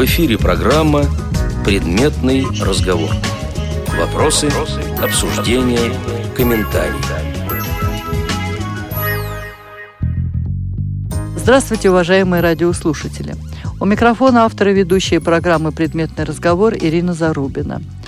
В эфире программа «Предметный разговор». Вопросы, обсуждения, комментарии. Здравствуйте, уважаемые радиослушатели. У микрофона автора ведущей программы «Предметный разговор» Ирина Зарубина –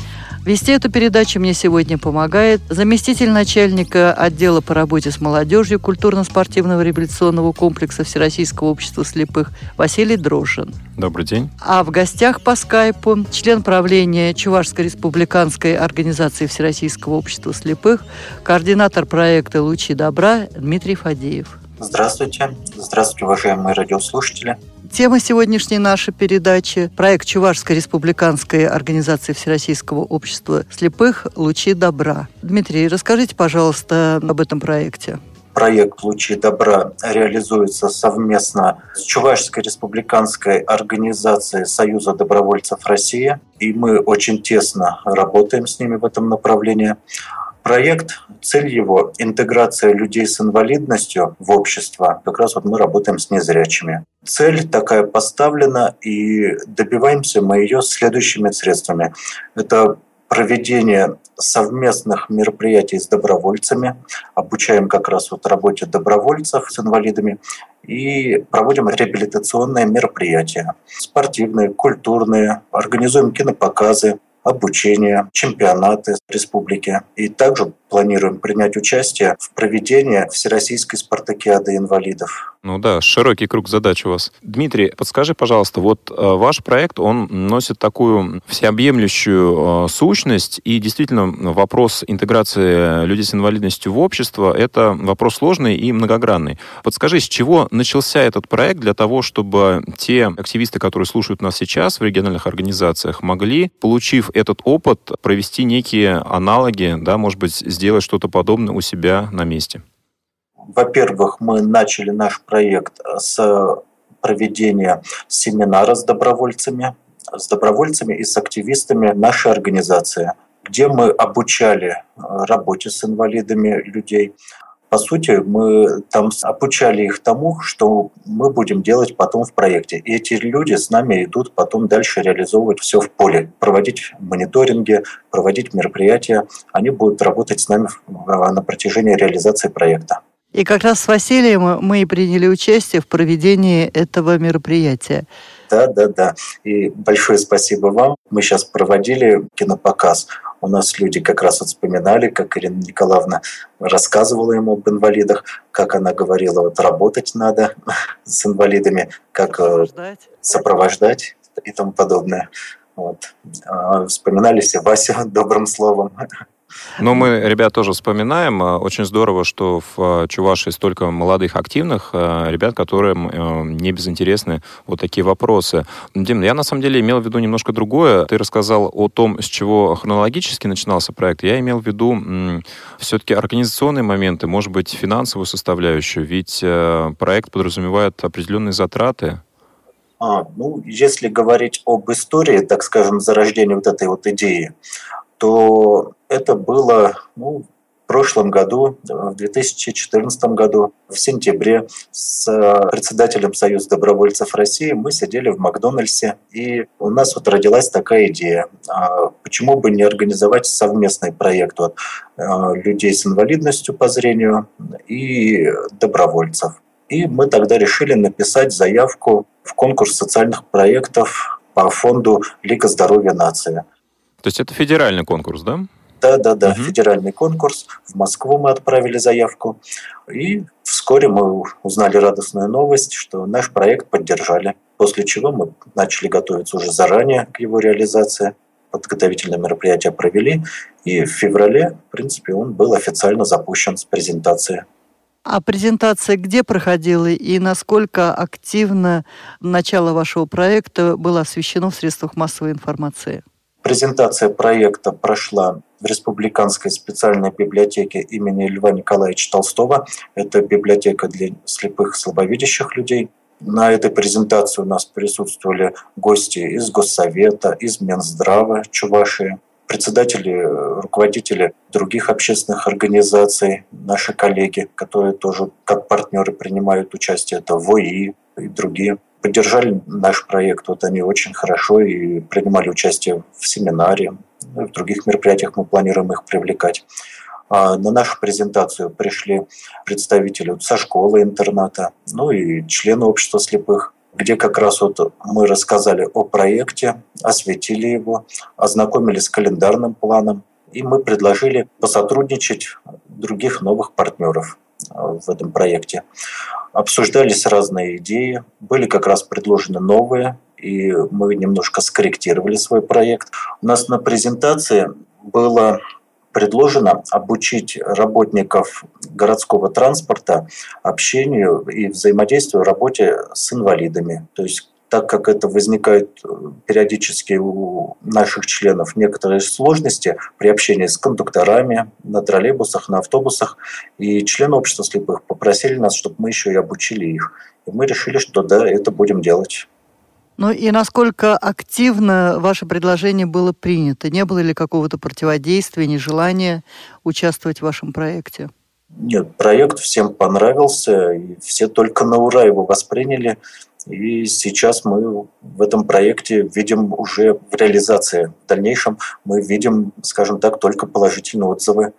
Вести эту передачу мне сегодня помогает заместитель начальника отдела по работе с молодежью культурно-спортивного революционного комплекса Всероссийского общества слепых Василий Дрожжин. Добрый день. А в гостях по скайпу член правления Чувашской республиканской организации Всероссийского общества слепых, координатор проекта «Лучи добра» Дмитрий Фадеев. Здравствуйте. Здравствуйте, уважаемые радиослушатели. Тема сегодняшней нашей передачи – проект Чувашской республиканской организации Всероссийского общества слепых «Лучи добра». Дмитрий, расскажите, пожалуйста, об этом проекте. Проект «Лучи добра» реализуется совместно с Чувашской республиканской организацией Союза добровольцев России, и мы очень тесно работаем с ними в этом направлении. Проект, цель его – интеграция людей с инвалидностью в общество. Как раз вот мы работаем с незрячими. Цель такая поставлена, и добиваемся мы ее следующими средствами. Это проведение совместных мероприятий с добровольцами, обучаем как раз вот работе добровольцев с инвалидами и проводим реабилитационные мероприятия, спортивные, культурные, организуем кинопоказы, обучение, чемпионаты республики. И также планируем принять участие в проведении Всероссийской спартакиады инвалидов. Ну да, широкий круг задач у вас. Дмитрий, подскажи, пожалуйста, вот э, ваш проект, он носит такую всеобъемлющую э, сущность, и действительно вопрос интеграции людей с инвалидностью в общество – это вопрос сложный и многогранный. Подскажи, с чего начался этот проект для того, чтобы те активисты, которые слушают нас сейчас в региональных организациях, могли, получив этот опыт, провести некие аналоги, да, может быть, сделать что-то подобное у себя на месте? Во-первых, мы начали наш проект с проведения семинара с добровольцами, с добровольцами и с активистами нашей организации, где мы обучали работе с инвалидами людей. По сути, мы там обучали их тому, что мы будем делать потом в проекте. И эти люди с нами идут потом дальше реализовывать все в поле, проводить мониторинги, проводить мероприятия. Они будут работать с нами на протяжении реализации проекта. И как раз с Василием мы и приняли участие в проведении этого мероприятия. Да, да, да. И большое спасибо вам. Мы сейчас проводили кинопоказ. У нас люди как раз вот вспоминали, как Ирина Николаевна рассказывала ему об инвалидах, как она говорила, вот работать надо с инвалидами, как э, сопровождать, сопровождать и тому подобное. Вот. А, вспоминали все Васю добрым словом. Но мы, ребят, тоже вспоминаем. А, очень здорово, что в а, Чувашии столько молодых, активных а, ребят, которым э, не безинтересны вот такие вопросы. Дим, я на самом деле имел в виду немножко другое. Ты рассказал о том, с чего хронологически начинался проект. Я имел в виду все-таки организационные моменты, может быть, финансовую составляющую. Ведь э, проект подразумевает определенные затраты. А, ну, если говорить об истории, так скажем, зарождения вот этой вот идеи, то это было ну, в прошлом году, в 2014 году, в сентябре, с председателем Союза добровольцев России мы сидели в Макдональдсе, и у нас вот родилась такая идея, а почему бы не организовать совместный проект вот, а, людей с инвалидностью по зрению и добровольцев. И мы тогда решили написать заявку в конкурс социальных проектов по фонду Лига здоровья нации. То есть это федеральный конкурс, да? Да, да, да, угу. федеральный конкурс. В Москву мы отправили заявку. И вскоре мы узнали радостную новость, что наш проект поддержали. После чего мы начали готовиться уже заранее к его реализации. Подготовительные мероприятия провели. И в феврале, в принципе, он был официально запущен с презентацией. А презентация где проходила и насколько активно начало вашего проекта было освещено в средствах массовой информации? Презентация проекта прошла в Республиканской специальной библиотеке имени Льва Николаевича Толстого. Это библиотека для слепых и слабовидящих людей. На этой презентации у нас присутствовали гости из Госсовета, из Минздрава Чувашии, председатели, руководители других общественных организаций, наши коллеги, которые тоже как партнеры принимают участие, это ВОИ и другие. Поддержали наш проект. Вот они очень хорошо и принимали участие в семинаре, в других мероприятиях мы планируем их привлекать. А на нашу презентацию пришли представители со школы интерната, ну и члены общества слепых, где как раз вот мы рассказали о проекте, осветили его, ознакомились с календарным планом, и мы предложили посотрудничать других новых партнеров в этом проекте. Обсуждались разные идеи, были как раз предложены новые, и мы немножко скорректировали свой проект. У нас на презентации было предложено обучить работников городского транспорта общению и взаимодействию в работе с инвалидами. То есть так как это возникает э, периодически у наших членов некоторые сложности при общении с кондукторами на троллейбусах, на автобусах, и члены общества слепых попросили нас, чтобы мы еще и обучили их. И мы решили, что да, это будем делать. Ну и насколько активно ваше предложение было принято? Не было ли какого-то противодействия, нежелания участвовать в вашем проекте? Нет, проект всем понравился, и все только на ура его восприняли. И сейчас мы в этом проекте видим уже в реализации. В дальнейшем мы видим, скажем так, только положительные отзывы.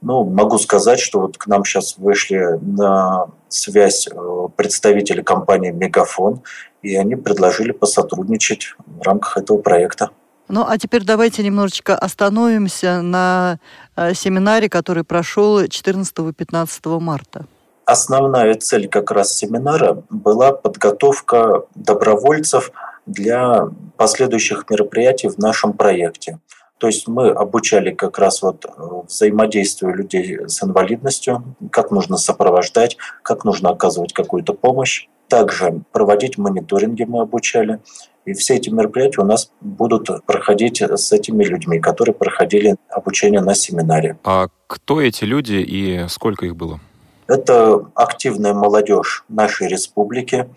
Ну, могу сказать, что вот к нам сейчас вышли на связь э, представители компании «Мегафон», и они предложили посотрудничать в рамках этого проекта. Ну, а теперь давайте немножечко остановимся на э, семинаре, который прошел 14-15 марта. Основная цель как раз семинара была подготовка добровольцев для последующих мероприятий в нашем проекте. То есть мы обучали как раз вот э, взаимодействию людей с инвалидностью, как нужно сопровождать, как нужно оказывать какую-то помощь. Также проводить мониторинги мы обучали. И все эти мероприятия у нас будут проходить с этими людьми, которые проходили обучение на семинаре. А кто эти люди и сколько их было? Это активная молодежь нашей республики.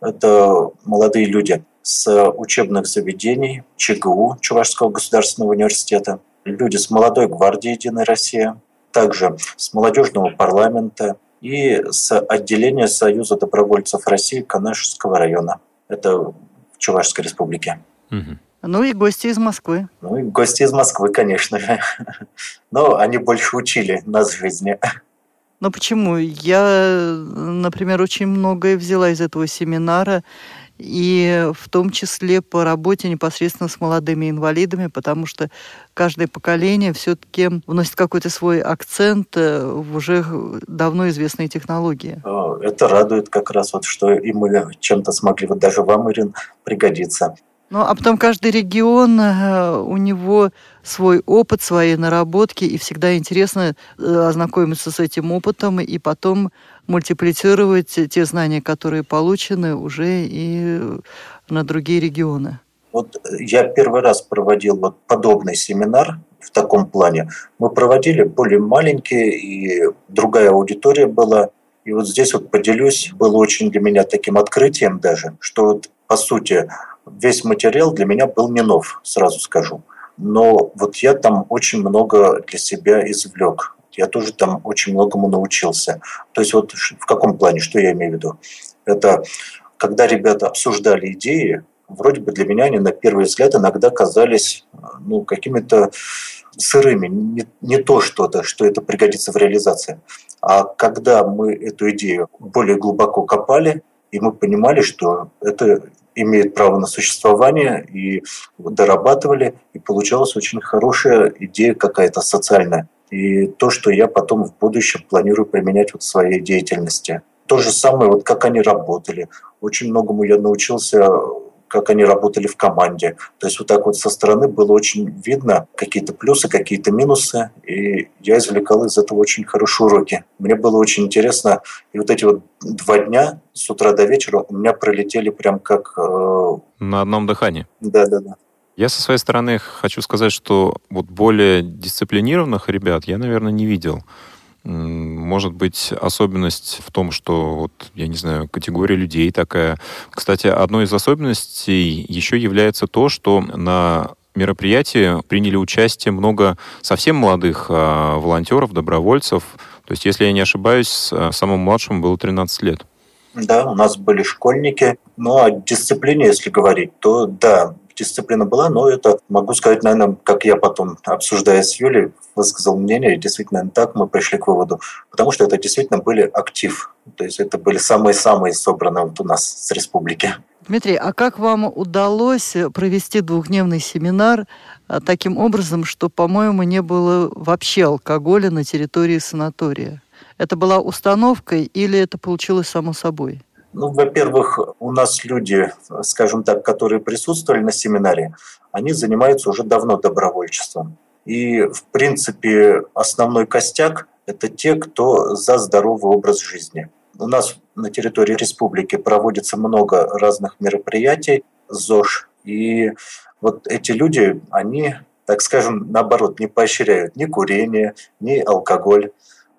Это молодые люди с учебных заведений ЧГУ, Чувашского государственного университета, люди с молодой гвардии «Единая Россия», также с молодежного парламента и с отделения Союза добровольцев России Канашского района. Это в Чувашской республике. Угу. Ну и гости из Москвы. Ну и гости из Москвы, конечно же. Но они больше учили нас жизни. Ну почему? Я, например, очень многое взяла из этого семинара и в том числе по работе непосредственно с молодыми инвалидами, потому что каждое поколение все-таки вносит какой-то свой акцент э, в уже давно известные технологии. Это радует как раз, вот, что и мы чем-то смогли, вот даже вам, Ирин, пригодиться. Ну, а потом каждый регион, э, у него свой опыт, свои наработки, и всегда интересно э, ознакомиться с этим опытом и потом мультиплицировать те знания, которые получены уже и на другие регионы. Вот я первый раз проводил вот подобный семинар в таком плане. Мы проводили более маленькие, и другая аудитория была. И вот здесь вот поделюсь, было очень для меня таким открытием даже, что вот по сути весь материал для меня был не нов, сразу скажу. Но вот я там очень много для себя извлек. Я тоже там очень многому научился. То есть вот в каком плане, что я имею в виду? Это когда ребята обсуждали идеи, вроде бы для меня они на первый взгляд иногда казались ну, какими-то сырыми, не, не то что-то, что это пригодится в реализации. А когда мы эту идею более глубоко копали, и мы понимали, что это имеет право на существование, и дорабатывали, и получалась очень хорошая идея какая-то социальная. И то, что я потом в будущем планирую применять вот в своей деятельности. То же самое, вот как они работали. Очень многому я научился как они работали в команде. То есть вот так вот со стороны было очень видно какие-то плюсы, какие-то минусы, и я извлекал из этого очень хорошие уроки. Мне было очень интересно, и вот эти вот два дня с утра до вечера у меня пролетели прям как... Э... На одном дыхании? Да-да-да. Я со своей стороны хочу сказать, что вот более дисциплинированных ребят я, наверное, не видел. Может быть, особенность в том, что, вот, я не знаю, категория людей такая. Кстати, одной из особенностей еще является то, что на мероприятии приняли участие много совсем молодых а, волонтеров, добровольцев. То есть, если я не ошибаюсь, самому младшему было 13 лет. Да, у нас были школьники. Ну, о дисциплине, если говорить, то да, дисциплина была, но это, могу сказать, наверное, как я потом, обсуждая с Юлей, высказал мнение, и действительно так мы пришли к выводу, потому что это действительно были актив, то есть это были самые-самые собранные вот у нас с республики. Дмитрий, а как вам удалось провести двухдневный семинар а, таким образом, что, по-моему, не было вообще алкоголя на территории санатория? Это была установкой или это получилось само собой? Ну, во-первых, у нас люди, скажем так, которые присутствовали на семинаре, они занимаются уже давно добровольчеством. И, в принципе, основной костяк – это те, кто за здоровый образ жизни. У нас на территории республики проводится много разных мероприятий, ЗОЖ, и вот эти люди, они, так скажем, наоборот, не поощряют ни курение, ни алкоголь.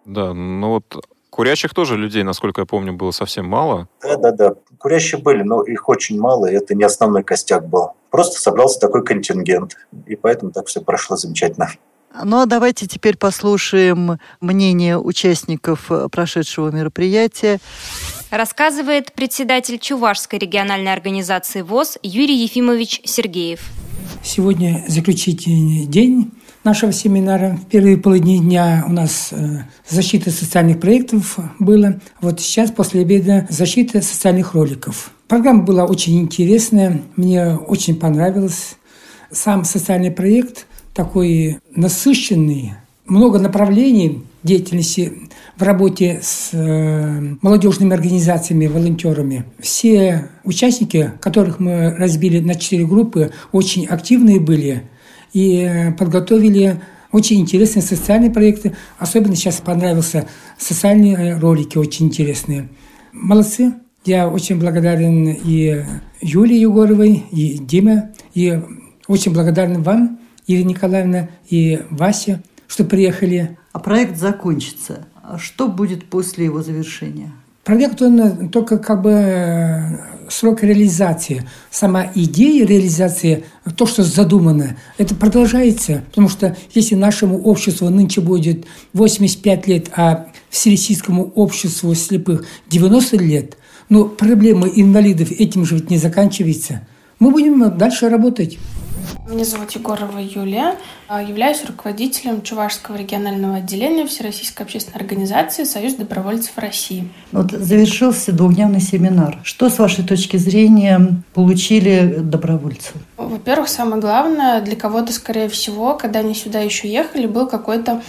Да, ну вот курящих тоже людей, насколько я помню, было совсем мало. Да, да, да. Курящие были, но их очень мало, и это не основной костяк был. Просто собрался такой контингент, и поэтому так все прошло замечательно. Ну а давайте теперь послушаем мнение участников прошедшего мероприятия. Рассказывает председатель Чувашской региональной организации ВОЗ Юрий Ефимович Сергеев. Сегодня заключительный день нашего семинара. В первые половине дня у нас э, защита социальных проектов было. Вот сейчас, после обеда, защита социальных роликов. Программа была очень интересная, мне очень понравилось. Сам социальный проект такой насыщенный, много направлений деятельности в работе с э, молодежными организациями, волонтерами. Все участники, которых мы разбили на четыре группы, очень активные были – и э, подготовили очень интересные социальные проекты. Особенно сейчас понравился социальные э, ролики, очень интересные. Молодцы. Я очень благодарен и Юлии Егоровой, и Диме, и очень благодарен вам, Ирина Николаевна, и Васе, что приехали. А проект закончится. А что будет после его завершения? Проект, он только как бы э, срок реализации. Сама идея реализации, то, что задумано, это продолжается. Потому что если нашему обществу нынче будет 85 лет, а всероссийскому обществу слепых 90 лет, ну, проблемы инвалидов этим же ведь не заканчивается. Мы будем дальше работать. Меня зовут Егорова Юлия. А, являюсь руководителем Чувашского регионального отделения Всероссийской общественной организации «Союз добровольцев России». Вот завершился двухдневный семинар. Что, с вашей точки зрения, получили добровольцы? Во-первых, самое главное, для кого-то, скорее всего, когда они сюда еще ехали, был какой-то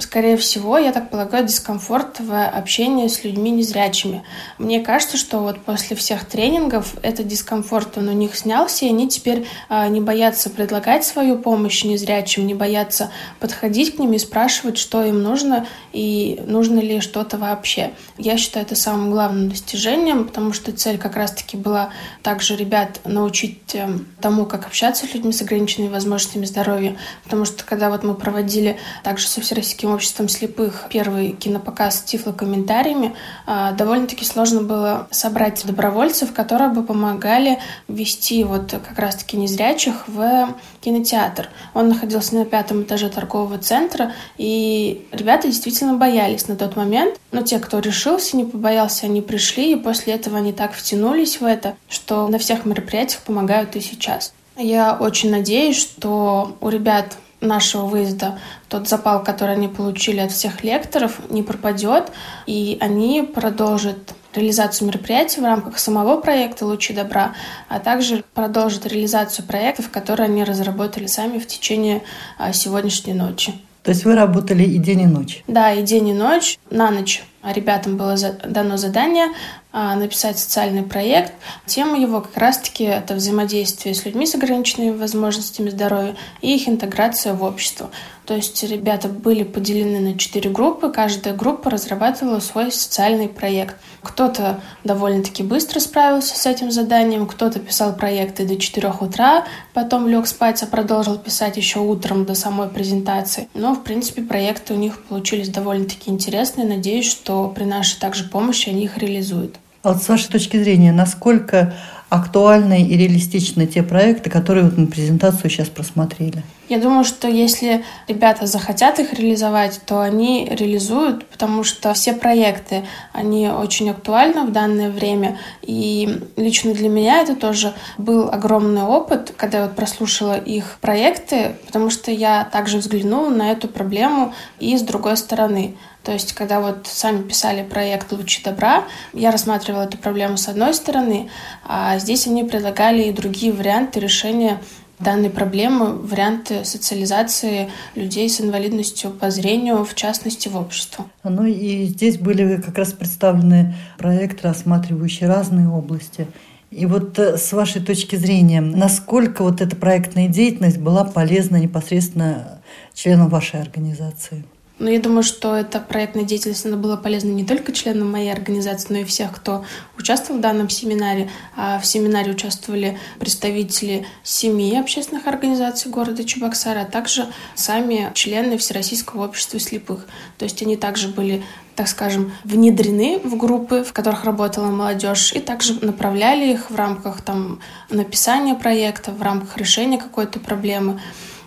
скорее всего, я так полагаю, дискомфорт в общении с людьми незрячими. Мне кажется, что вот после всех тренингов этот дискомфорт, он у них снялся, и они теперь а, не боятся предлагать свою помощь незрячим, не боятся подходить к ним и спрашивать, что им нужно и нужно ли что-то вообще. Я считаю это самым главным достижением, потому что цель как раз-таки была также ребят научить э, тому, как общаться с людьми с ограниченными возможностями здоровья, потому что когда вот мы проводили также со Всероссийским Обществом слепых первый кинопоказ с тифлокомментариями, а, довольно-таки сложно было собрать добровольцев, которые бы помогали вести вот как раз-таки незрячих в кинотеатр. Он находился на пятом этаже торгового центра, и ребята действительно боялись на тот момент. Но те, кто решился, не побоялся, они пришли, и после этого они так втянулись в это, что на всех мероприятиях помогают и сейчас. Я очень надеюсь, что у ребят нашего выезда тот запал, который они получили от всех лекторов, не пропадет, и они продолжат реализацию мероприятий в рамках самого проекта «Лучи добра», а также продолжат реализацию проектов, которые они разработали сами в течение а, сегодняшней ночи. То есть вы работали и день, и ночь? Да, и день, и ночь. На ночь ребятам было дано задание а, написать социальный проект. Тема его как раз-таки это взаимодействие с людьми с ограниченными возможностями здоровья и их интеграция в общество. То есть ребята были поделены на четыре группы, каждая группа разрабатывала свой социальный проект. Кто-то довольно-таки быстро справился с этим заданием, кто-то писал проекты до 4 утра, потом лег спать, а продолжил писать еще утром до самой презентации. Но, в принципе, проекты у них получились довольно-таки интересные. Надеюсь, что при нашей также помощи они их реализуют. А вот с вашей точки зрения, насколько актуальны и реалистичны те проекты, которые вот мы презентацию сейчас просмотрели? Я думаю, что если ребята захотят их реализовать, то они реализуют, потому что все проекты, они очень актуальны в данное время. И лично для меня это тоже был огромный опыт, когда я вот прослушала их проекты, потому что я также взглянула на эту проблему и с другой стороны. То есть, когда вот сами писали проект «Лучи добра», я рассматривала эту проблему с одной стороны, а здесь они предлагали и другие варианты решения данной проблемы, варианты социализации людей с инвалидностью по зрению, в частности, в общество. Ну и здесь были как раз представлены проекты, рассматривающие разные области. И вот э, с вашей точки зрения, насколько вот эта проектная деятельность была полезна непосредственно членам вашей организации? Но я думаю, что эта проектная деятельность она была полезна не только членам моей организации, но и всех, кто участвовал в данном семинаре. А в семинаре участвовали представители семи общественных организаций города Чебоксара, а также сами члены Всероссийского общества слепых. То есть они также были так скажем, внедрены в группы, в которых работала молодежь, и также направляли их в рамках там, написания проекта, в рамках решения какой-то проблемы.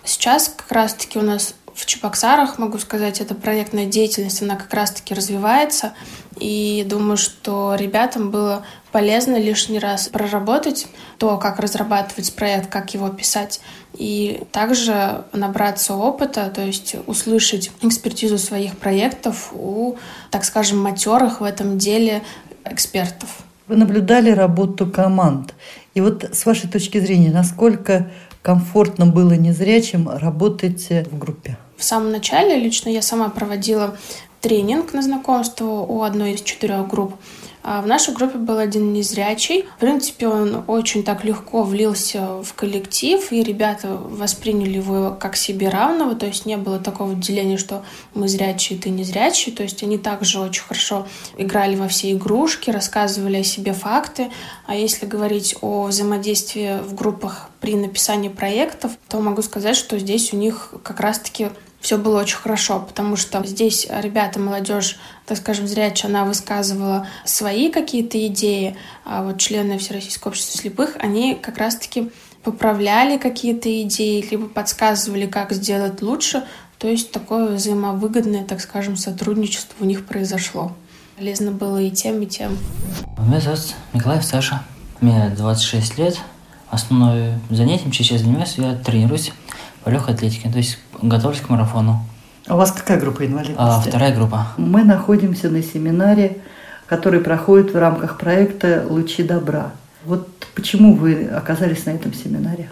Сейчас как раз-таки у нас в Чебоксарах, могу сказать, эта проектная деятельность, она как раз-таки развивается. И думаю, что ребятам было полезно лишний раз проработать то, как разрабатывать проект, как его писать, и также набраться опыта, то есть услышать экспертизу своих проектов у, так скажем, матерых в этом деле экспертов. Вы наблюдали работу команд. И вот с вашей точки зрения, насколько комфортно было незрячим работать в группе? В самом начале лично я сама проводила тренинг на знакомство у одной из четырех групп. А в нашей группе был один незрячий. В принципе, он очень так легко влился в коллектив, и ребята восприняли его как себе равного, то есть не было такого деления, что мы зрячие, ты незрячий. То есть они также очень хорошо играли во все игрушки, рассказывали о себе факты. А если говорить о взаимодействии в группах при написании проектов, то могу сказать, что здесь у них как раз-таки все было очень хорошо, потому что здесь ребята, молодежь, так скажем, зрячая, она высказывала свои какие-то идеи, а вот члены Всероссийского общества слепых, они как раз-таки поправляли какие-то идеи, либо подсказывали, как сделать лучше. То есть такое взаимовыгодное, так скажем, сотрудничество у них произошло. Полезно было и тем, и тем. Меня зовут Николаев Саша. Мне 26 лет. Основное занятием, чем сейчас занимаюсь, я тренируюсь легкой атлетике, то есть готовлюсь к марафону. А у вас какая группа инвалидности? А, вторая группа. Мы находимся на семинаре, который проходит в рамках проекта «Лучи добра». Вот почему вы оказались на этом семинаре?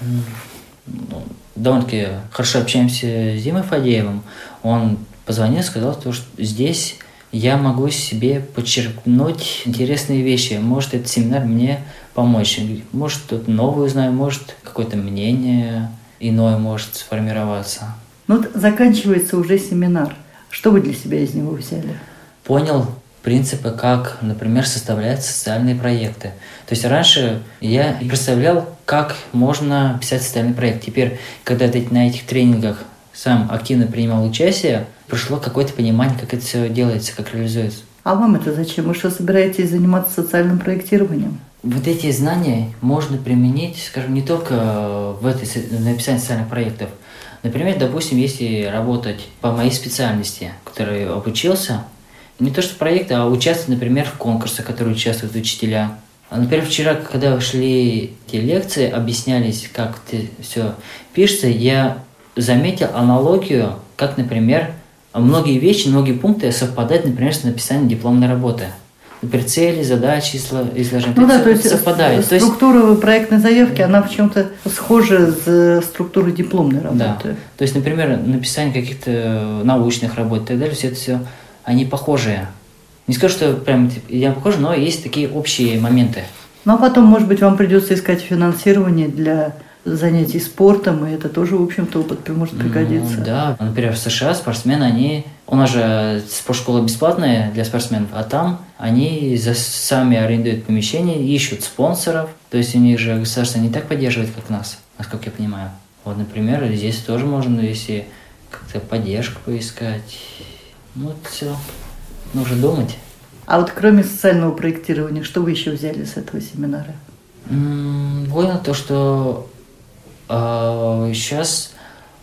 Ну, довольно-таки хорошо общаемся с Димой Фадеевым. Он позвонил, сказал, что здесь я могу себе подчеркнуть интересные вещи. Может, этот семинар мне помочь. Может, что-то новое узнаю, может, какое-то мнение иное может сформироваться. Ну вот заканчивается уже семинар. Что вы для себя из него взяли? Понял принципы, как, например, составлять социальные проекты. То есть раньше я представлял, как можно писать социальный проект. Теперь, когда ты на этих тренингах сам активно принимал участие, пришло какое-то понимание, как это все делается, как реализуется. А вам это зачем? Вы что, собираетесь заниматься социальным проектированием? Вот эти знания можно применить, скажем, не только в этой написании социальных проектов. Например, допустим, если работать по моей специальности, которой обучился, не то что проекты, а участвовать, например, в конкурсах, в участвуют учителя. А, например, вчера, когда шли эти лекции, объяснялись, как это все пишется, я заметил аналогию, как, например, многие вещи, многие пункты совпадают, например, с написанием дипломной работы например, цели, задачи изложения. Ну да, то есть совпадает. Структура то есть, проектной заявки, она в чем-то схожа с структурой дипломной работы. Да. То есть, например, написание каких-то научных работ и так далее, все это все, они похожие. Не скажу, что прям я похожи, но есть такие общие моменты. Ну а потом, может быть, вам придется искать финансирование для занятий спортом, и это тоже, в общем-то, опыт может пригодиться. Ну, да, например, в США спортсмены, они, у нас же спортшкола бесплатная для спортсменов, а там они за, сами арендуют помещение, ищут спонсоров, то есть у них же государство не так поддерживает, как нас, насколько я понимаю. Вот, например, здесь тоже можно, если как-то поддержку поискать. Ну, вот все. Нужно думать. А вот кроме социального проектирования, что вы еще взяли с этого семинара? Понял то, что сейчас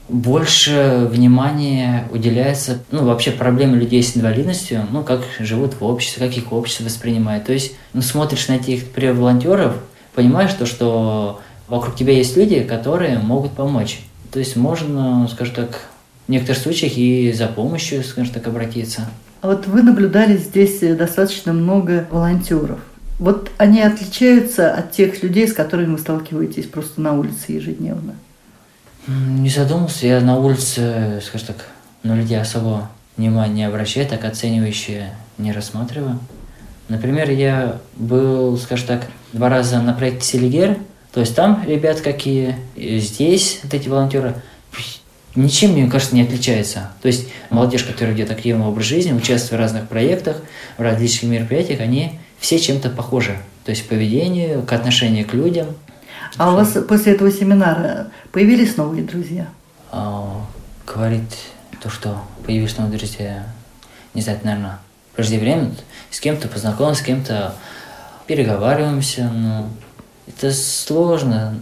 больше внимания уделяется, ну, вообще проблемы людей с инвалидностью, ну, как живут в обществе, как их общество воспринимает. То есть, ну, смотришь на этих, например, волонтеров, понимаешь то, что вокруг тебя есть люди, которые могут помочь. То есть можно, скажем так, в некоторых случаях и за помощью, скажем так, обратиться. А вот вы наблюдали здесь достаточно много волонтеров. Вот они отличаются от тех людей, с которыми вы сталкиваетесь просто на улице ежедневно? Не задумался. Я на улице, скажем так, на людей особо внимания не обращаю, так оценивающие не рассматриваю. Например, я был, скажем так, два раза на проекте «Селигер», то есть там ребят какие, здесь вот эти волонтеры, ничем, мне кажется, не отличается. То есть молодежь, которая ведет активный образ жизни, участвует в разных проектах, в различных мероприятиях, они все чем-то похожи. То есть к поведению, к отношению к людям. А у вас после этого семинара появились новые друзья? А, говорит то, что появились новые друзья, не знаю, наверное, преждевременно. С кем-то познакомился, с кем-то переговариваемся, но это сложно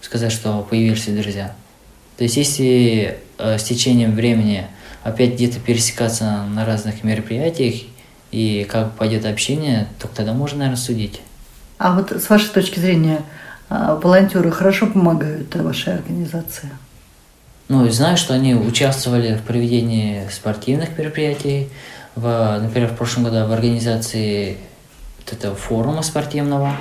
сказать, что появились друзья. То есть если э, с течением времени опять где-то пересекаться на разных мероприятиях и как пойдет общение, то тогда можно, наверное, судить. А вот с вашей точки зрения, а, волонтеры хорошо помогают вашей организации? Ну, знаю, что они участвовали в проведении спортивных мероприятий, в, например, в прошлом году в организации вот этого форума спортивного.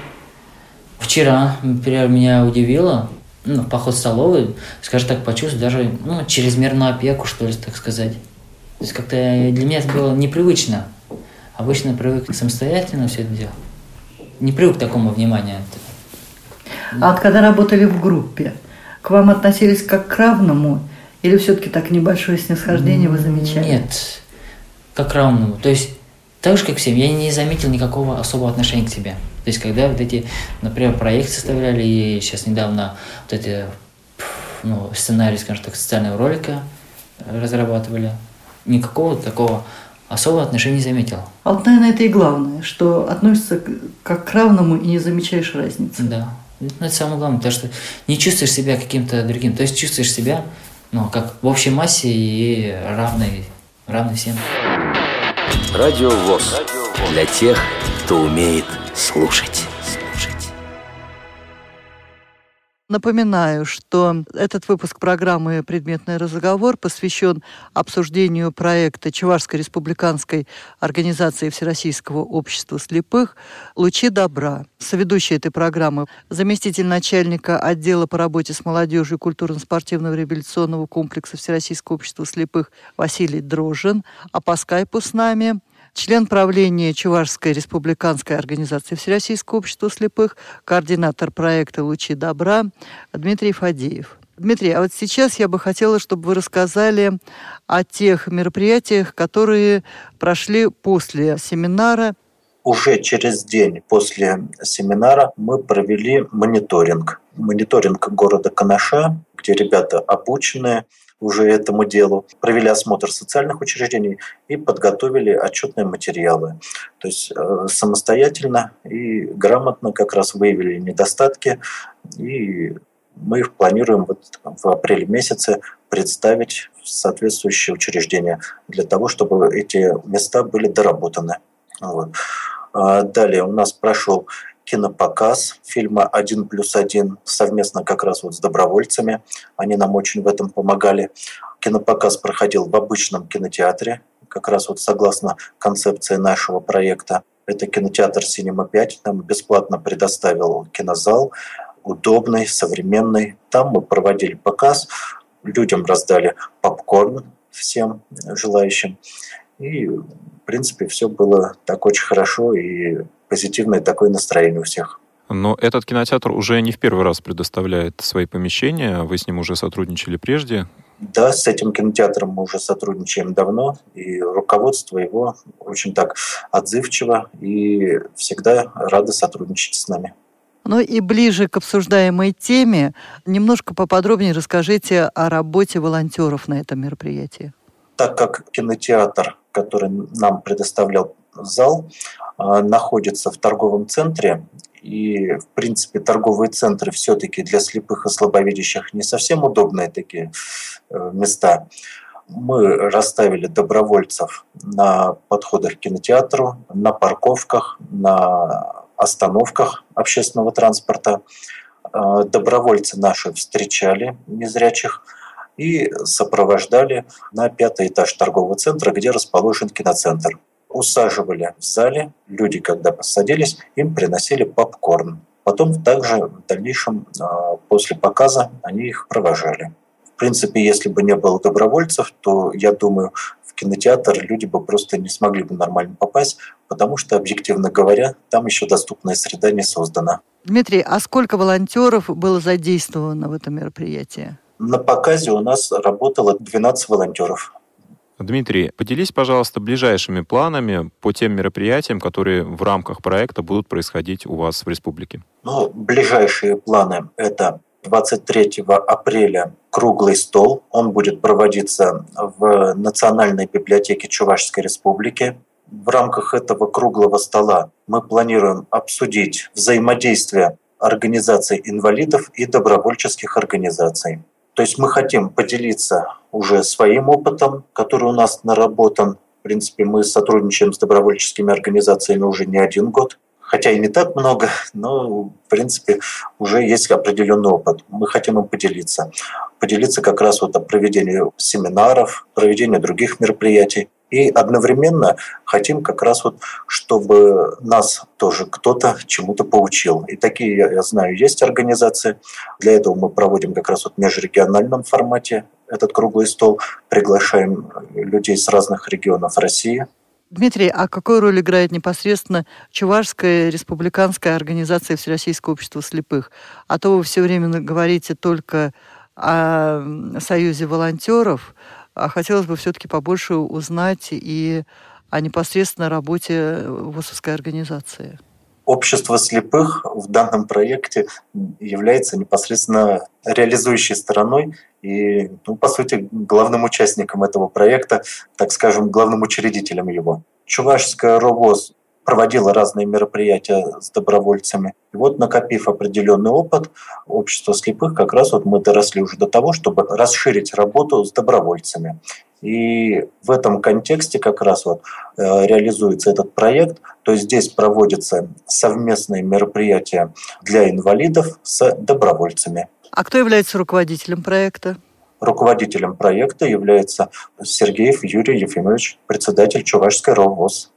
Вчера, например, меня удивило, ну, поход в столовую, скажем так, почувствовать даже ну, чрезмерную опеку, что ли, так сказать. То есть как-то для меня это было непривычно. Обычно привык самостоятельно все это делать. Не привык к такому вниманию. А вот когда работали в группе, к вам относились как к равному? Или все-таки так небольшое снисхождение вы замечали? Нет, как к равному. То есть так же, как всем, я не заметил никакого особого отношения к себе. То есть, когда вот эти, например, проекты составляли, и сейчас недавно вот эти ну, сценарий, скажем так, социального ролика разрабатывали, никакого такого особого отношения не заметил. А вот, наверное, это и главное, что относится как к равному и не замечаешь разницы. Да. Ну, это самое главное, потому что не чувствуешь себя каким-то другим. То есть чувствуешь себя, ну, как в общей массе и равный, равный всем. Радио ВОЗ. Для тех, кто умеет слушать. Напоминаю, что этот выпуск программы «Предметный разговор» посвящен обсуждению проекта Чувашской республиканской организации Всероссийского общества слепых «Лучи добра». Соведущая этой программы заместитель начальника отдела по работе с молодежью культурно-спортивного реабилитационного комплекса Всероссийского общества слепых Василий Дрожин, а по скайпу с нами член правления Чувашской республиканской организации Всероссийского общества слепых, координатор проекта «Лучи добра» Дмитрий Фадеев. Дмитрий, а вот сейчас я бы хотела, чтобы вы рассказали о тех мероприятиях, которые прошли после семинара. Уже через день после семинара мы провели мониторинг. Мониторинг города Канаша, где ребята обученные, уже этому делу, провели осмотр социальных учреждений и подготовили отчетные материалы. То есть э, самостоятельно и грамотно как раз выявили недостатки, и мы их планируем вот в апреле месяце представить соответствующие учреждения для того, чтобы эти места были доработаны. Вот. А далее у нас прошел кинопоказ фильма «Один плюс один» совместно как раз вот с добровольцами. Они нам очень в этом помогали. Кинопоказ проходил в обычном кинотеатре, как раз вот согласно концепции нашего проекта. Это кинотеатр «Синема 5». Нам бесплатно предоставил кинозал, удобный, современный. Там мы проводили показ, людям раздали попкорн всем желающим. И, в принципе, все было так очень хорошо и позитивное такое настроение у всех. Но этот кинотеатр уже не в первый раз предоставляет свои помещения. Вы с ним уже сотрудничали прежде. Да, с этим кинотеатром мы уже сотрудничаем давно, и руководство его очень так отзывчиво и всегда рады сотрудничать с нами. Ну и ближе к обсуждаемой теме, немножко поподробнее расскажите о работе волонтеров на этом мероприятии. Так как кинотеатр, который нам предоставлял зал, а, находится в торговом центре, И, в принципе, торговые центры все-таки для слепых и слабовидящих не совсем удобные такие э, места. Мы расставили добровольцев на подходах к кинотеатру, на парковках, на остановках общественного транспорта. Э, добровольцы наши встречали незрячих и сопровождали на пятый этаж торгового центра, где расположен киноцентр. Усаживали в зале, люди, когда посадились, им приносили попкорн. Потом также в дальнейшем, э, после показа, они их провожали. В принципе, если бы не было добровольцев, то, я думаю, в кинотеатр люди бы просто не смогли бы нормально попасть, потому что, объективно говоря, там еще доступная среда не создана. Дмитрий, а сколько волонтеров было задействовано в этом мероприятии? На показе у нас работало 12 волонтеров. Дмитрий, поделись, пожалуйста, ближайшими планами по тем мероприятиям, которые в рамках проекта будут происходить у вас в республике. Ну, ближайшие планы – это 23 апреля круглый стол. Он будет проводиться в Национальной библиотеке Чувашской Республики. В рамках этого круглого стола мы планируем обсудить взаимодействие организаций инвалидов и добровольческих организаций. То есть мы хотим поделиться уже своим опытом, который у нас наработан. В принципе, мы сотрудничаем с добровольческими организациями уже не один год хотя и не так много, но, в принципе, уже есть определенный опыт. Мы хотим им поделиться. Поделиться как раз вот о проведении семинаров, проведении других мероприятий. И одновременно хотим как раз вот, чтобы нас тоже кто-то чему-то поучил. И такие, я знаю, есть организации. Для этого мы проводим как раз вот в межрегиональном формате этот круглый стол. Приглашаем людей с разных регионов России – Дмитрий, а какую роль играет непосредственно Чувашская республиканская организация Всероссийского общества слепых? А то вы все время говорите только о союзе волонтеров, хотелось бы все-таки побольше узнать и о непосредственной работе ВОСовской организации. Общество слепых в данном проекте является непосредственно реализующей стороной и, ну, по сути, главным участником этого проекта, так скажем, главным учредителем его. Чувашская РОВОЗ проводила разные мероприятия с добровольцами. И вот, накопив определенный опыт, общество слепых как раз вот мы доросли уже до того, чтобы расширить работу с добровольцами. И в этом контексте как раз вот э, реализуется этот проект. То есть здесь проводятся совместные мероприятия для инвалидов с добровольцами. А кто является руководителем проекта? Руководителем проекта является Сергеев Юрий Ефимович, председатель Чувашской РОВОЗ.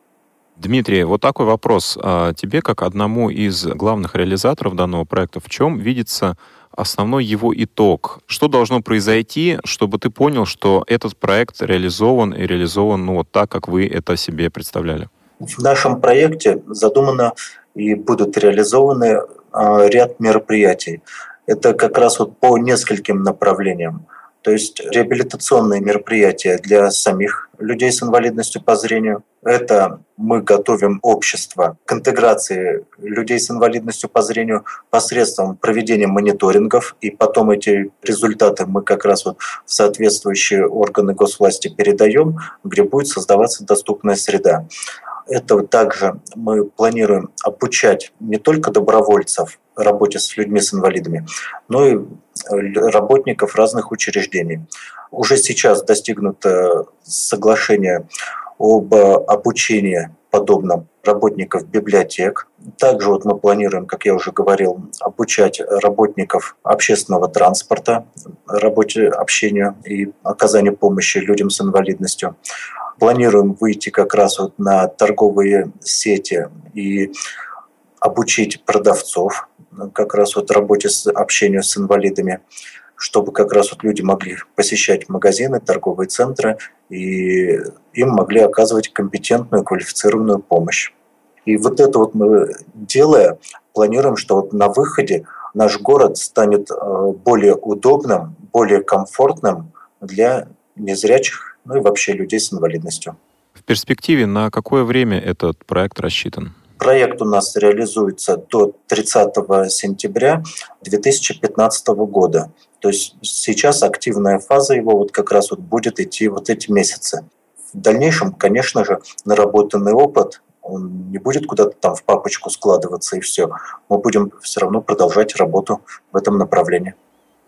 Дмитрий, вот такой вопрос. А тебе, как одному из главных реализаторов данного проекта, в чем видится основной его итог? Что должно произойти, чтобы ты понял, что этот проект реализован и реализован ну, вот так, как вы это себе представляли? В нашем проекте задумано и будут реализованы а, ряд мероприятий. Это как раз вот по нескольким направлениям. То есть реабилитационные мероприятия для самих людей с инвалидностью по зрению. Это мы готовим общество к интеграции людей с инвалидностью по зрению посредством проведения мониторингов, и потом эти результаты мы как раз вот в соответствующие органы госвласти передаем, где будет создаваться доступная среда. Это также мы планируем обучать не только добровольцев работе с людьми с инвалидами, но и работников разных учреждений. Уже сейчас достигнуто соглашение об обучении подобном работников библиотек. Также вот мы планируем, как я уже говорил, обучать работников общественного транспорта, работе общению и оказанию помощи людям с инвалидностью. Планируем выйти как раз вот на торговые сети и обучить продавцов как раз вот работе с общению с инвалидами, чтобы как раз вот люди могли посещать магазины, торговые центры, и им могли оказывать компетентную, квалифицированную помощь. И вот это вот мы делая, планируем, что вот на выходе наш город станет э, более удобным, более комфортным для незрячих, ну и вообще людей с инвалидностью. В перспективе на какое время этот проект рассчитан? Проект у нас реализуется до 30 сентября 2015 года. То есть сейчас активная фаза его вот как раз вот будет идти вот эти месяцы. В дальнейшем, конечно же, наработанный опыт Он не будет куда-то там в папочку складываться и все. Мы будем все равно продолжать работу в этом направлении.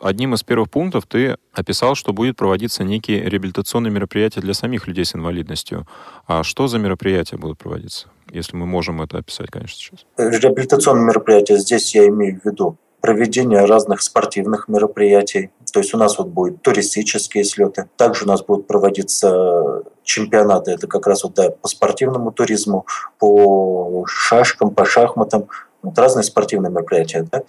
Одним из первых пунктов ты описал, что будет проводиться некие реабилитационные мероприятия для самих людей с инвалидностью. А что за мероприятия будут проводиться, если мы можем это описать, конечно, сейчас? Реабилитационные мероприятия, здесь я имею в виду проведение разных спортивных мероприятий. То есть у нас вот будут туристические слеты. Также у нас будут проводиться чемпионаты. Это как раз вот да, по спортивному туризму, по шашкам, по шахматам. Вот разные спортивные мероприятия. Да?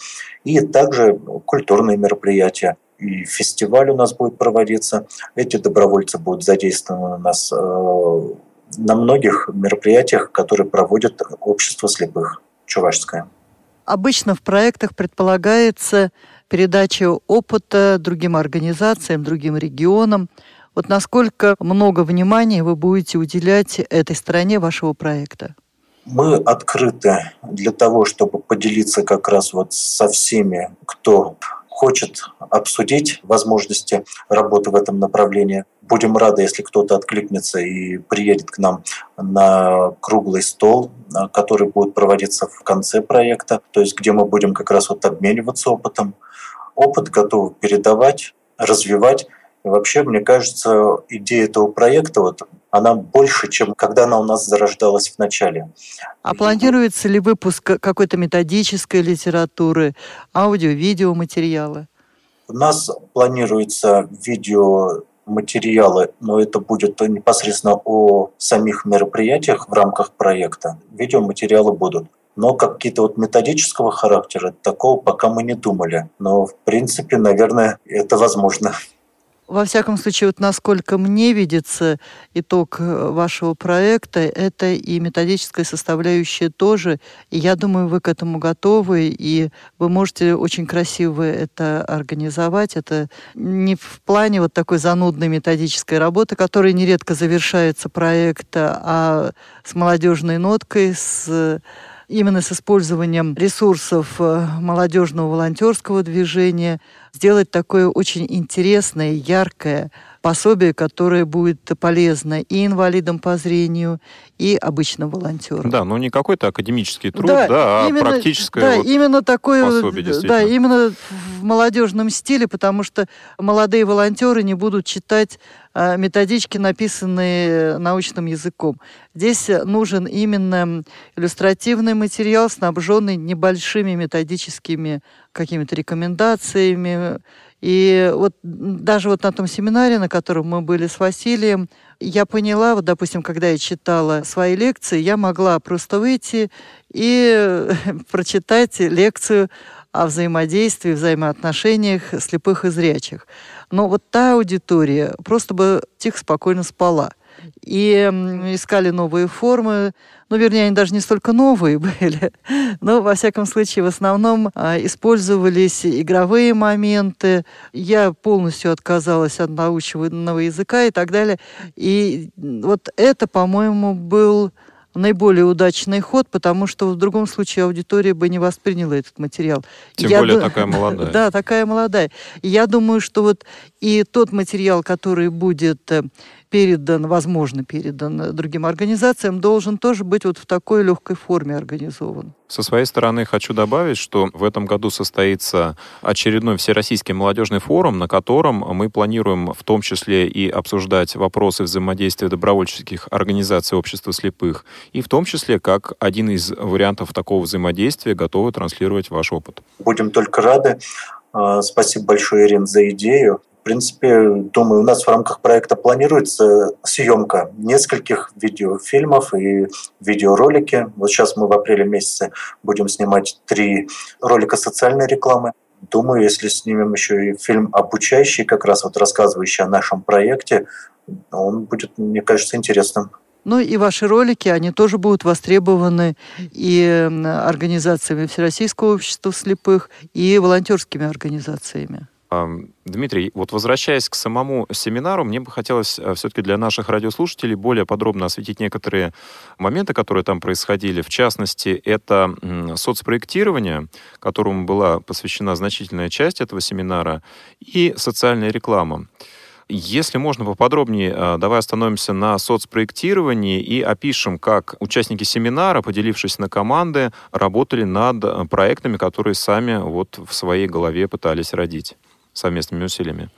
И также культурные мероприятия. И фестиваль у нас будет проводиться. Эти добровольцы будут задействованы у нас э, на многих мероприятиях, которые проводит общество слепых Чувашское. Обычно в проектах предполагается передача опыта другим организациям, другим регионам. Вот насколько много внимания вы будете уделять этой стороне вашего проекта? Мы открыты для того, чтобы поделиться как раз вот со всеми, кто хочет обсудить возможности работы в этом направлении. Будем рады, если кто-то откликнется и приедет к нам на круглый стол, а, который будет проводиться в конце проекта, то есть где мы будем как раз вот обмениваться опытом. Опыт готов передавать, развивать. И вообще, мне кажется, идея этого проекта, вот, она больше, чем когда она у нас зарождалась в начале. А планируется ли выпуск какой-то методической литературы, аудио-видео материалы? У нас планируется видео материалы, но это будет непосредственно о самих мероприятиях в рамках проекта. Видеоматериалы будут. Но какие-то вот методического характера, такого пока мы не думали. Но, в принципе, наверное, это возможно. Во всяком случае, вот насколько мне видится итог э, вашего проекта, это и методическая составляющая тоже. И я думаю, вы к этому готовы, и вы можете очень красиво это организовать. Это не в плане вот такой занудной методической работы, которая нередко завершается проекта, а с молодежной ноткой, с именно с использованием ресурсов э, молодежного волонтерского движения, сделать такое очень интересное, яркое пособие, которое будет полезно и инвалидам по зрению, и обычным волонтерам. Да, но не какой-то академический труд, да, да а именно, практическое да, вот именно такое, пособие, да, именно в молодежном стиле, потому что молодые волонтеры не будут читать а, методички, написанные научным языком. Здесь нужен именно иллюстративный материал, снабженный небольшими методическими какими-то рекомендациями, и вот даже вот на том семинаре, на котором мы были с Василием, я поняла, вот, допустим, когда я читала свои лекции, я могла просто выйти и прочитать лекцию о взаимодействии, взаимоотношениях слепых и зрячих. Но вот та аудитория просто бы тихо, спокойно спала. И искали новые формы, ну, вернее, они даже не столько новые были, но, во всяком случае, в основном а, использовались игровые моменты. Я полностью отказалась от научного языка и так далее. И вот это, по-моему, был наиболее удачный ход, потому что в другом случае аудитория бы не восприняла этот материал. Тем я более ду... такая молодая. Да, такая молодая. Я думаю, что вот и тот материал, который будет э, передан, возможно, передан другим организациям, должен тоже быть вот в такой легкой форме организован. Со своей стороны хочу добавить, что в этом году состоится очередной Всероссийский молодежный форум, на котором мы планируем в том числе и обсуждать вопросы взаимодействия добровольческих организаций общества слепых, и в том числе как один из вариантов такого взаимодействия готовы транслировать ваш опыт. Будем только рады. А, спасибо большое, Ирин, за идею принципе, думаю, у нас в рамках проекта планируется съемка нескольких видеофильмов и видеоролики. Вот сейчас мы в апреле месяце будем снимать три ролика социальной рекламы. Думаю, если снимем еще и фильм обучающий, как раз вот рассказывающий о нашем проекте, он будет, мне кажется, интересным. Ну и ваши ролики, они тоже будут востребованы и организациями Всероссийского общества слепых, и волонтерскими организациями. Дмитрий, вот возвращаясь к самому семинару, мне бы хотелось э, все-таки для наших радиослушателей более подробно осветить некоторые моменты, которые там происходили. В частности, это соцпроектирование, которому была посвящена значительная часть этого семинара, и социальная реклама. Если можно поподробнее, э, давай остановимся на соцпроектировании и опишем, как участники семинара, поделившись на команды, работали над э, проектами, которые сами вот в своей голове пытались родить совместными усилиями.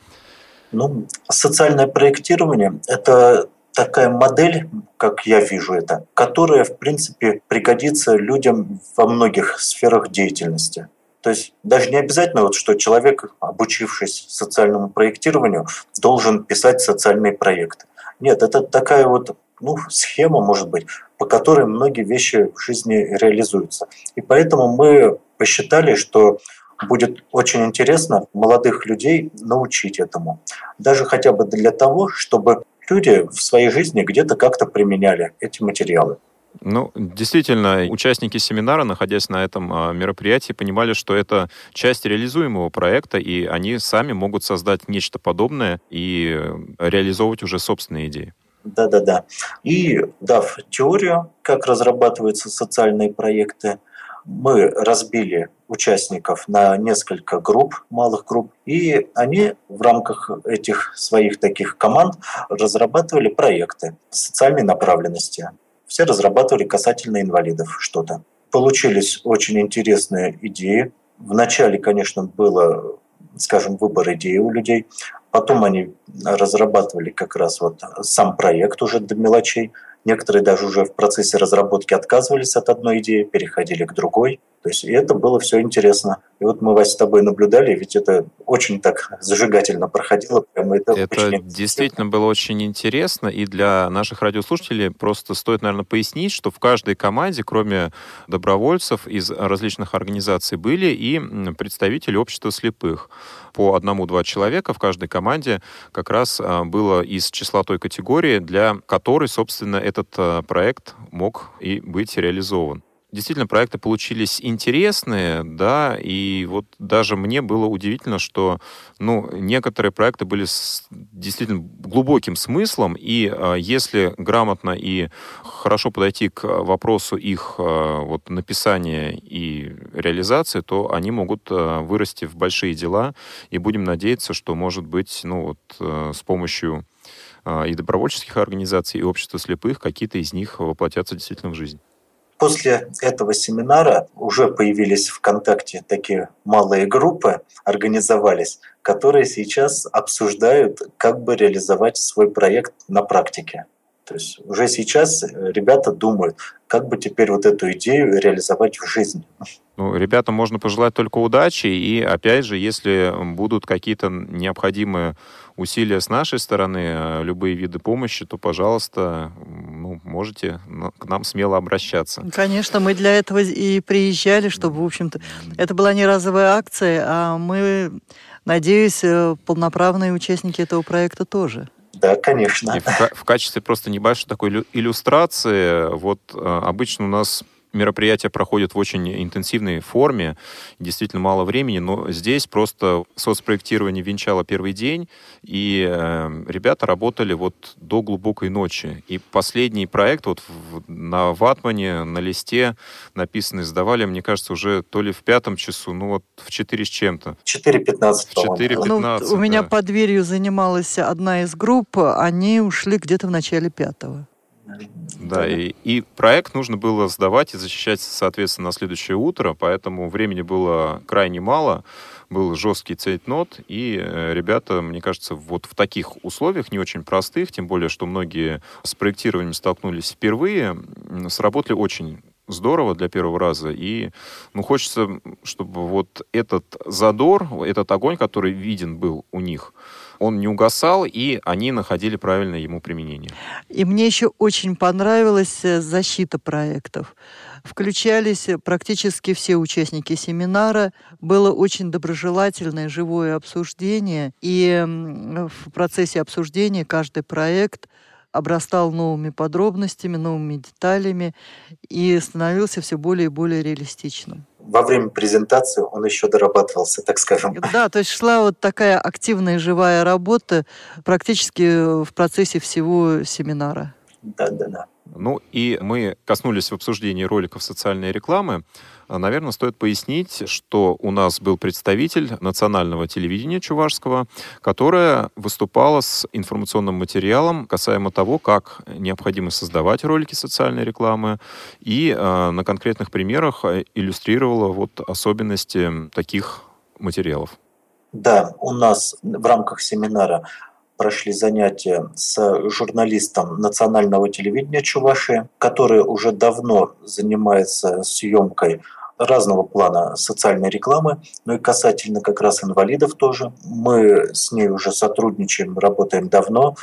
Ну, социальное проектирование – это такая модель, как я вижу это, которая, в принципе, пригодится людям во многих сферах деятельности. То есть даже не обязательно, вот, что человек, обучившись социальному проектированию, должен писать социальные проекты. Нет, это такая вот ну, схема, может быть, по которой многие вещи в жизни реализуются. И поэтому мы посчитали, что будет очень интересно молодых людей научить этому. Даже хотя бы для того, чтобы люди в своей жизни где-то как-то применяли эти материалы. Ну, действительно, участники семинара, находясь на этом а, мероприятии, понимали, что это часть реализуемого проекта, и они сами могут создать нечто подобное и реализовывать уже собственные идеи. Да-да-да. И дав теорию, как разрабатываются социальные проекты, мы разбили участников на несколько групп, малых групп, и они в рамках этих своих таких команд разрабатывали проекты социальной направленности. Все разрабатывали касательно инвалидов что-то. Получились очень интересные идеи. Вначале, конечно, было, скажем, выбор идеи у людей. Потом они разрабатывали как раз вот сам проект уже до мелочей – Некоторые даже уже в процессе разработки отказывались от одной идеи, переходили к другой. То есть и это было все интересно. И вот мы, Вася, с тобой наблюдали, ведь это очень так зажигательно проходило. Прямо это это очень действительно было очень интересно. И для наших радиослушателей просто стоит, наверное, пояснить, что в каждой команде, кроме добровольцев из различных организаций, были и представители общества слепых по одному-два человека в каждой команде как раз а, было из числа той категории, для которой, собственно, этот а, проект мог и быть реализован действительно проекты получились интересные, да, и вот даже мне было удивительно, что, ну, некоторые проекты были с действительно глубоким смыслом, и э, если грамотно и хорошо подойти к вопросу их э, вот написания и реализации, то они могут э, вырасти в большие дела, и будем надеяться, что, может быть, ну, вот э, с помощью и добровольческих организаций, и общества слепых, какие-то из них воплотятся действительно в жизнь. После этого семинара уже появились ВКонтакте такие малые группы, организовались, которые сейчас обсуждают, как бы реализовать свой проект на практике. То есть уже сейчас ребята думают, как бы теперь вот эту идею реализовать в жизни. Ну, ребятам можно пожелать только удачи, и опять же, если будут какие-то необходимые усилия с нашей стороны, э, любые виды помощи, то, пожалуйста, можете к нам смело обращаться. Конечно, мы для этого и приезжали, чтобы, в общем-то, это была не разовая акция, а мы, надеюсь, э, полноправные участники этого проекта тоже. Да, конечно. И в, в качестве просто небольшой такой иллюстрации, вот э, обычно у нас мероприятия проходят в очень интенсивной форме, действительно мало времени, но здесь просто соцпроектирование венчало первый день, и э, ребята работали вот до глубокой ночи. И последний проект вот в, на ватмане, на листе написанный сдавали, мне кажется, уже то ли в пятом часу, ну вот в 4 с чем-то. 4.15, В 4.15, ну, У меня под дверью занималась одна из групп, они ушли где-то в начале пятого. Да, и, и проект нужно было сдавать и защищать, соответственно, на следующее утро, поэтому времени было крайне мало, был жесткий цейтнот, и э, ребята, мне кажется, вот в таких условиях, не очень простых, тем более, что многие с проектированием столкнулись впервые, сработали очень здорово для первого раза. И ну, хочется, чтобы вот этот задор, этот огонь, который виден был у них, он не угасал, и они находили правильное ему применение. И мне еще очень понравилась э, защита проектов. Включались практически все участники семинара. Было очень доброжелательное живое обсуждение. И в процессе обсуждения каждый проект обрастал новыми подробностями, новыми деталями и становился все более и более реалистичным во время презентации он еще дорабатывался, так скажем. Да, то есть шла вот такая активная живая работа практически в процессе всего семинара. Да, да, да. Ну и мы коснулись в обсуждении роликов социальной рекламы. Наверное, стоит пояснить, что у нас был представитель национального телевидения чувашского, которая выступала с информационным материалом касаемо того, как необходимо создавать ролики социальной рекламы, и э, на конкретных примерах иллюстрировала вот особенности таких материалов. Да, у нас в рамках семинара прошли занятия с журналистом национального телевидения Чуваши, который уже давно занимается съемкой разного плана социальной рекламы, ну и касательно как раз инвалидов тоже. Мы с ней уже сотрудничаем, работаем давно.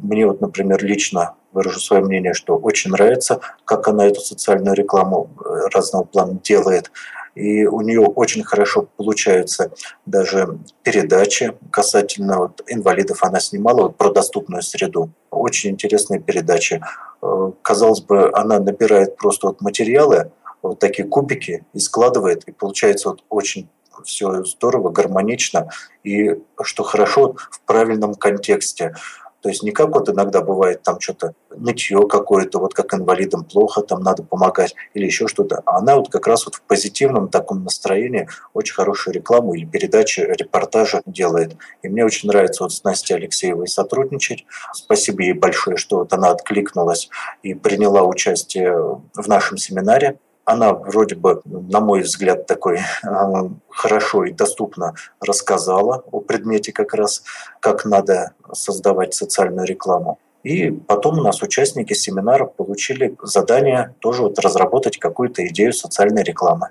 Мне вот, например, лично выражу свое мнение, что очень нравится, как она эту социальную рекламу э, разного плана делает. И у нее очень хорошо получаются даже передачи касательно вот инвалидов. Она снимала вот про доступную среду. Очень интересные передачи. Э, казалось бы, она набирает просто вот материалы, вот такие кубики и складывает, и получается вот очень все здорово, гармонично, и что хорошо в правильном контексте. То есть не как вот иногда бывает там что-то нытье какое-то, вот как инвалидам плохо, там надо помогать или еще что-то. А она вот как раз вот в позитивном таком настроении очень хорошую рекламу или передачи, репортажи делает. И мне очень нравится вот с Настей Алексеевой сотрудничать. Спасибо ей большое, что вот она откликнулась и приняла участие в нашем семинаре она вроде бы, на мой взгляд, такой э, хорошо и доступно рассказала о предмете как раз, как надо создавать социальную рекламу. И потом у нас участники семинара получили задание тоже вот разработать какую-то идею социальной рекламы.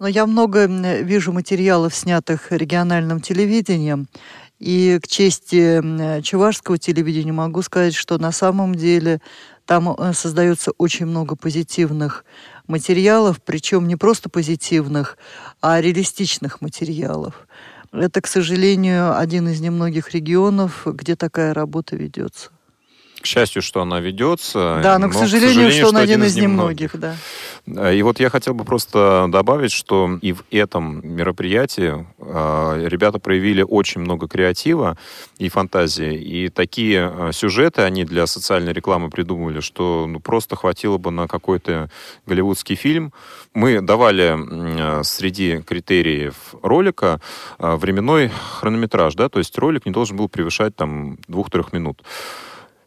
Но я много вижу материалов, снятых региональным телевидением, и к чести чувашского телевидения могу сказать, что на самом деле там э, создается очень много позитивных материалов, причем не просто позитивных, а реалистичных материалов. Это, к сожалению, один из немногих регионов, где такая работа ведется к счастью, что она ведется. Да, но, но к, сожалению, к сожалению, что он один из немногих. немногих да. И вот я хотел бы просто добавить, что и в этом мероприятии э, ребята проявили очень много креатива и фантазии. И такие э, сюжеты они для социальной рекламы придумали, что ну, просто хватило бы на какой-то голливудский фильм. Мы давали э, среди критериев ролика э, временной хронометраж, да, то есть ролик не должен был превышать там двух-трех минут.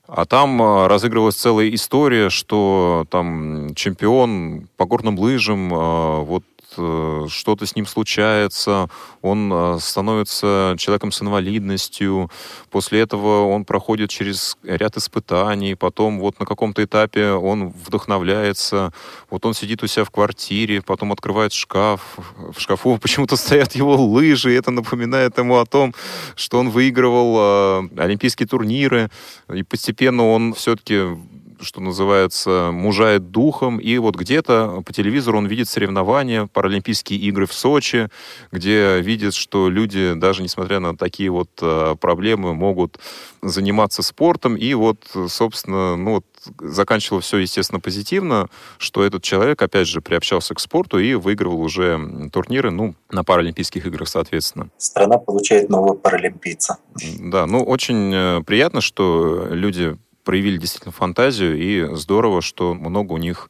А там а, разыгрывалась целая история, что там чемпион по горным лыжам а, вот Э, что-то с ним случается, он э, становится человеком с инвалидностью, после этого он проходит через ряд испытаний, потом вот на каком-то этапе он вдохновляется, вот он сидит у себя в квартире, потом открывает шкаф, в шкафу почему-то стоят его лыжи, и это напоминает ему о том, что он выигрывал э, олимпийские турниры, и постепенно он все-таки что называется, мужает духом, и вот где-то по телевизору он видит соревнования, Паралимпийские игры в Сочи, где видит, что люди, даже несмотря на такие вот э, проблемы, могут заниматься спортом, и вот, собственно, ну вот, заканчивал все, естественно, позитивно, что этот человек, опять же, приобщался к спорту и выигрывал уже турниры, ну, на Паралимпийских играх, соответственно. Страна получает нового паралимпийца. Да, ну, очень э, приятно, что люди проявили действительно фантазию, и здорово, что много у них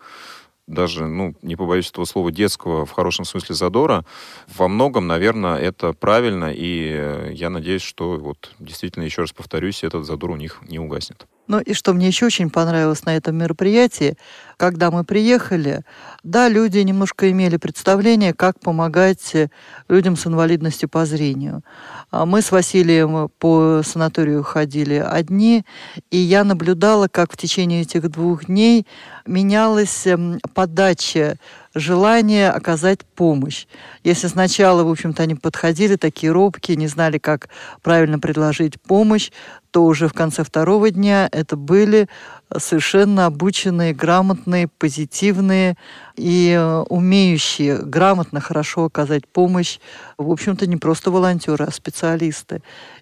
даже, ну, не побоюсь этого слова, детского, в хорошем смысле задора. Во многом, наверное, это правильно, и я надеюсь, что вот действительно, еще раз повторюсь, этот задор у них не угаснет. Ну и что мне еще очень понравилось на этом мероприятии, когда мы приехали, да, люди немножко имели представление, как помогать людям с инвалидностью по зрению. А мы с Василием по санаторию ходили одни, и я наблюдала, как в течение этих двух дней менялась эм, подача желание оказать помощь. Если сначала, в общем-то, они подходили такие робкие, не знали, как правильно предложить помощь, то уже в конце второго дня это были совершенно обученные, грамотные, позитивные и э, умеющие грамотно, хорошо оказать помощь, в общем-то, не просто волонтеры, а специалисты.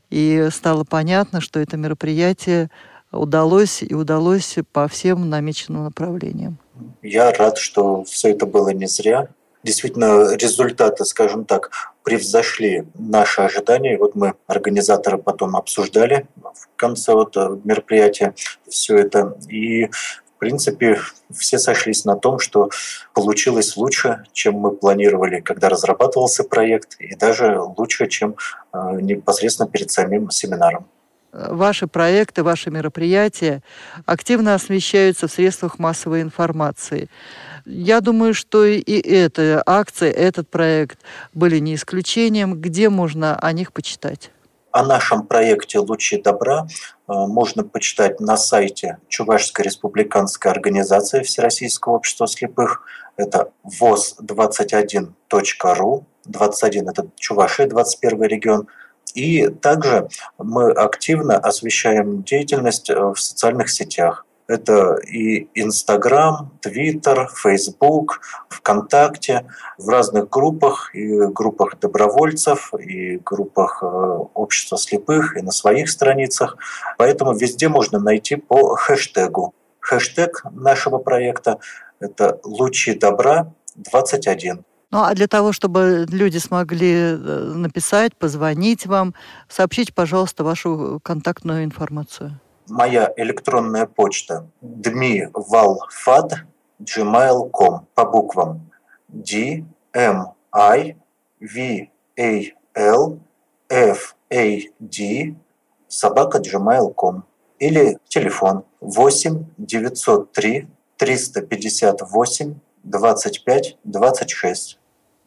И стало понятно, что это мероприятие удалось и удалось по всем намеченным направлениям. Я рад, что все это было не зря. Действительно, результаты, скажем так, превзошли наши ожидания. Вот мы, организаторы, потом обсуждали в конце вот э, мероприятия все это. И в принципе, все сошлись на том, что получилось лучше, чем мы планировали, когда разрабатывался проект, и даже лучше, чем э, непосредственно перед самим семинаром ваши проекты, ваши мероприятия активно освещаются в средствах массовой информации. Я думаю, что и эта акция, этот проект были не исключением. Где можно о них почитать? О нашем проекте «Лучи добра» э, можно почитать на сайте Чувашской республиканской организации Всероссийского общества слепых. Это voz21.ru. 21 – это Чувашия, 21 регион. И также мы активно освещаем деятельность э, в социальных сетях. Это и Инстаграм, Твиттер, Фейсбук, ВКонтакте, в разных группах, и группах добровольцев, и группах э, общества слепых, и на своих страницах. Поэтому везде можно найти по хэштегу. Хэштег нашего проекта – это «Лучи добра 21». Ну а для того, чтобы люди смогли э, написать, позвонить вам, сообщите, пожалуйста, вашу контактную информацию моя электронная почта dmivalfad gmail.com по буквам D M I V A L F A D собака gmail.com или телефон 8 903 358 25 26.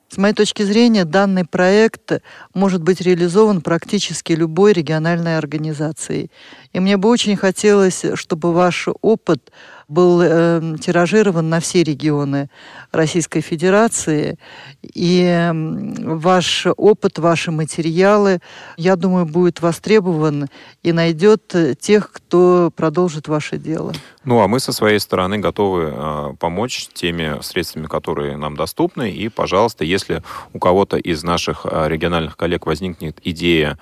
С моей точки зрения, данный проект может быть реализован практически любой региональной организацией. И мне бы очень хотелось, чтобы ваш опыт был э, тиражирован на все регионы Российской Федерации. И ваш опыт, ваши материалы, я думаю, будет востребован и найдет тех, кто продолжит ваше дело. Ну, а мы со своей стороны готовы э, помочь теми средствами, которые нам доступны. И, пожалуйста, если у кого-то из наших э, региональных коллег возникнет идея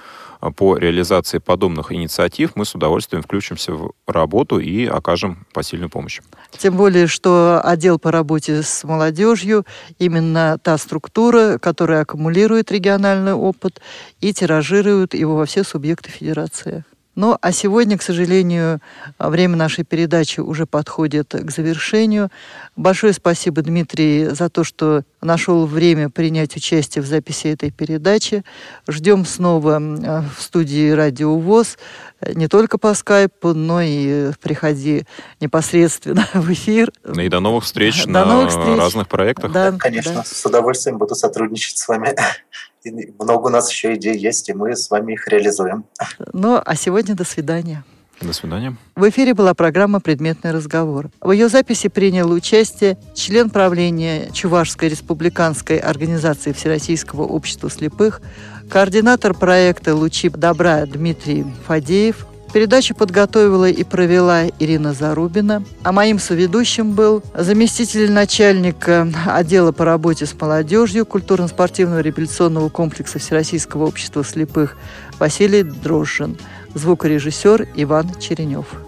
по реализации подобных инициатив, мы с удовольствием включимся в работу и окажем посильную помощь. Тем более, что отдел по работе с молодежью именно та структура, которая аккумулирует региональный опыт и тиражирует его во все субъекты федерации. Ну, а сегодня, к сожалению, время нашей передачи уже подходит к завершению. Большое спасибо, Дмитрий, за то, что нашел время принять участие в записи этой передачи. Ждем снова в студии «Радио ВОЗ» не только по скайпу, но и приходи непосредственно в эфир. Ну и до новых встреч до на новых встреч. разных проектах. Да, Конечно, да. с удовольствием буду сотрудничать с вами. И много у нас еще идей есть, и мы с вами их реализуем. Ну, а сегодня до свидания. До свидания. В эфире была программа «Предметный разговор». В ее записи принял участие член правления Чувашской республиканской организации Всероссийского общества слепых, координатор проекта «Лучи добра» Дмитрий Фадеев, Передачу подготовила и провела Ирина Зарубина, а моим соведущим был заместитель начальника отдела по работе с молодежью культурно-спортивного реабилитационного комплекса Всероссийского общества слепых Василий Дрожжин, звукорежиссер Иван Черенев.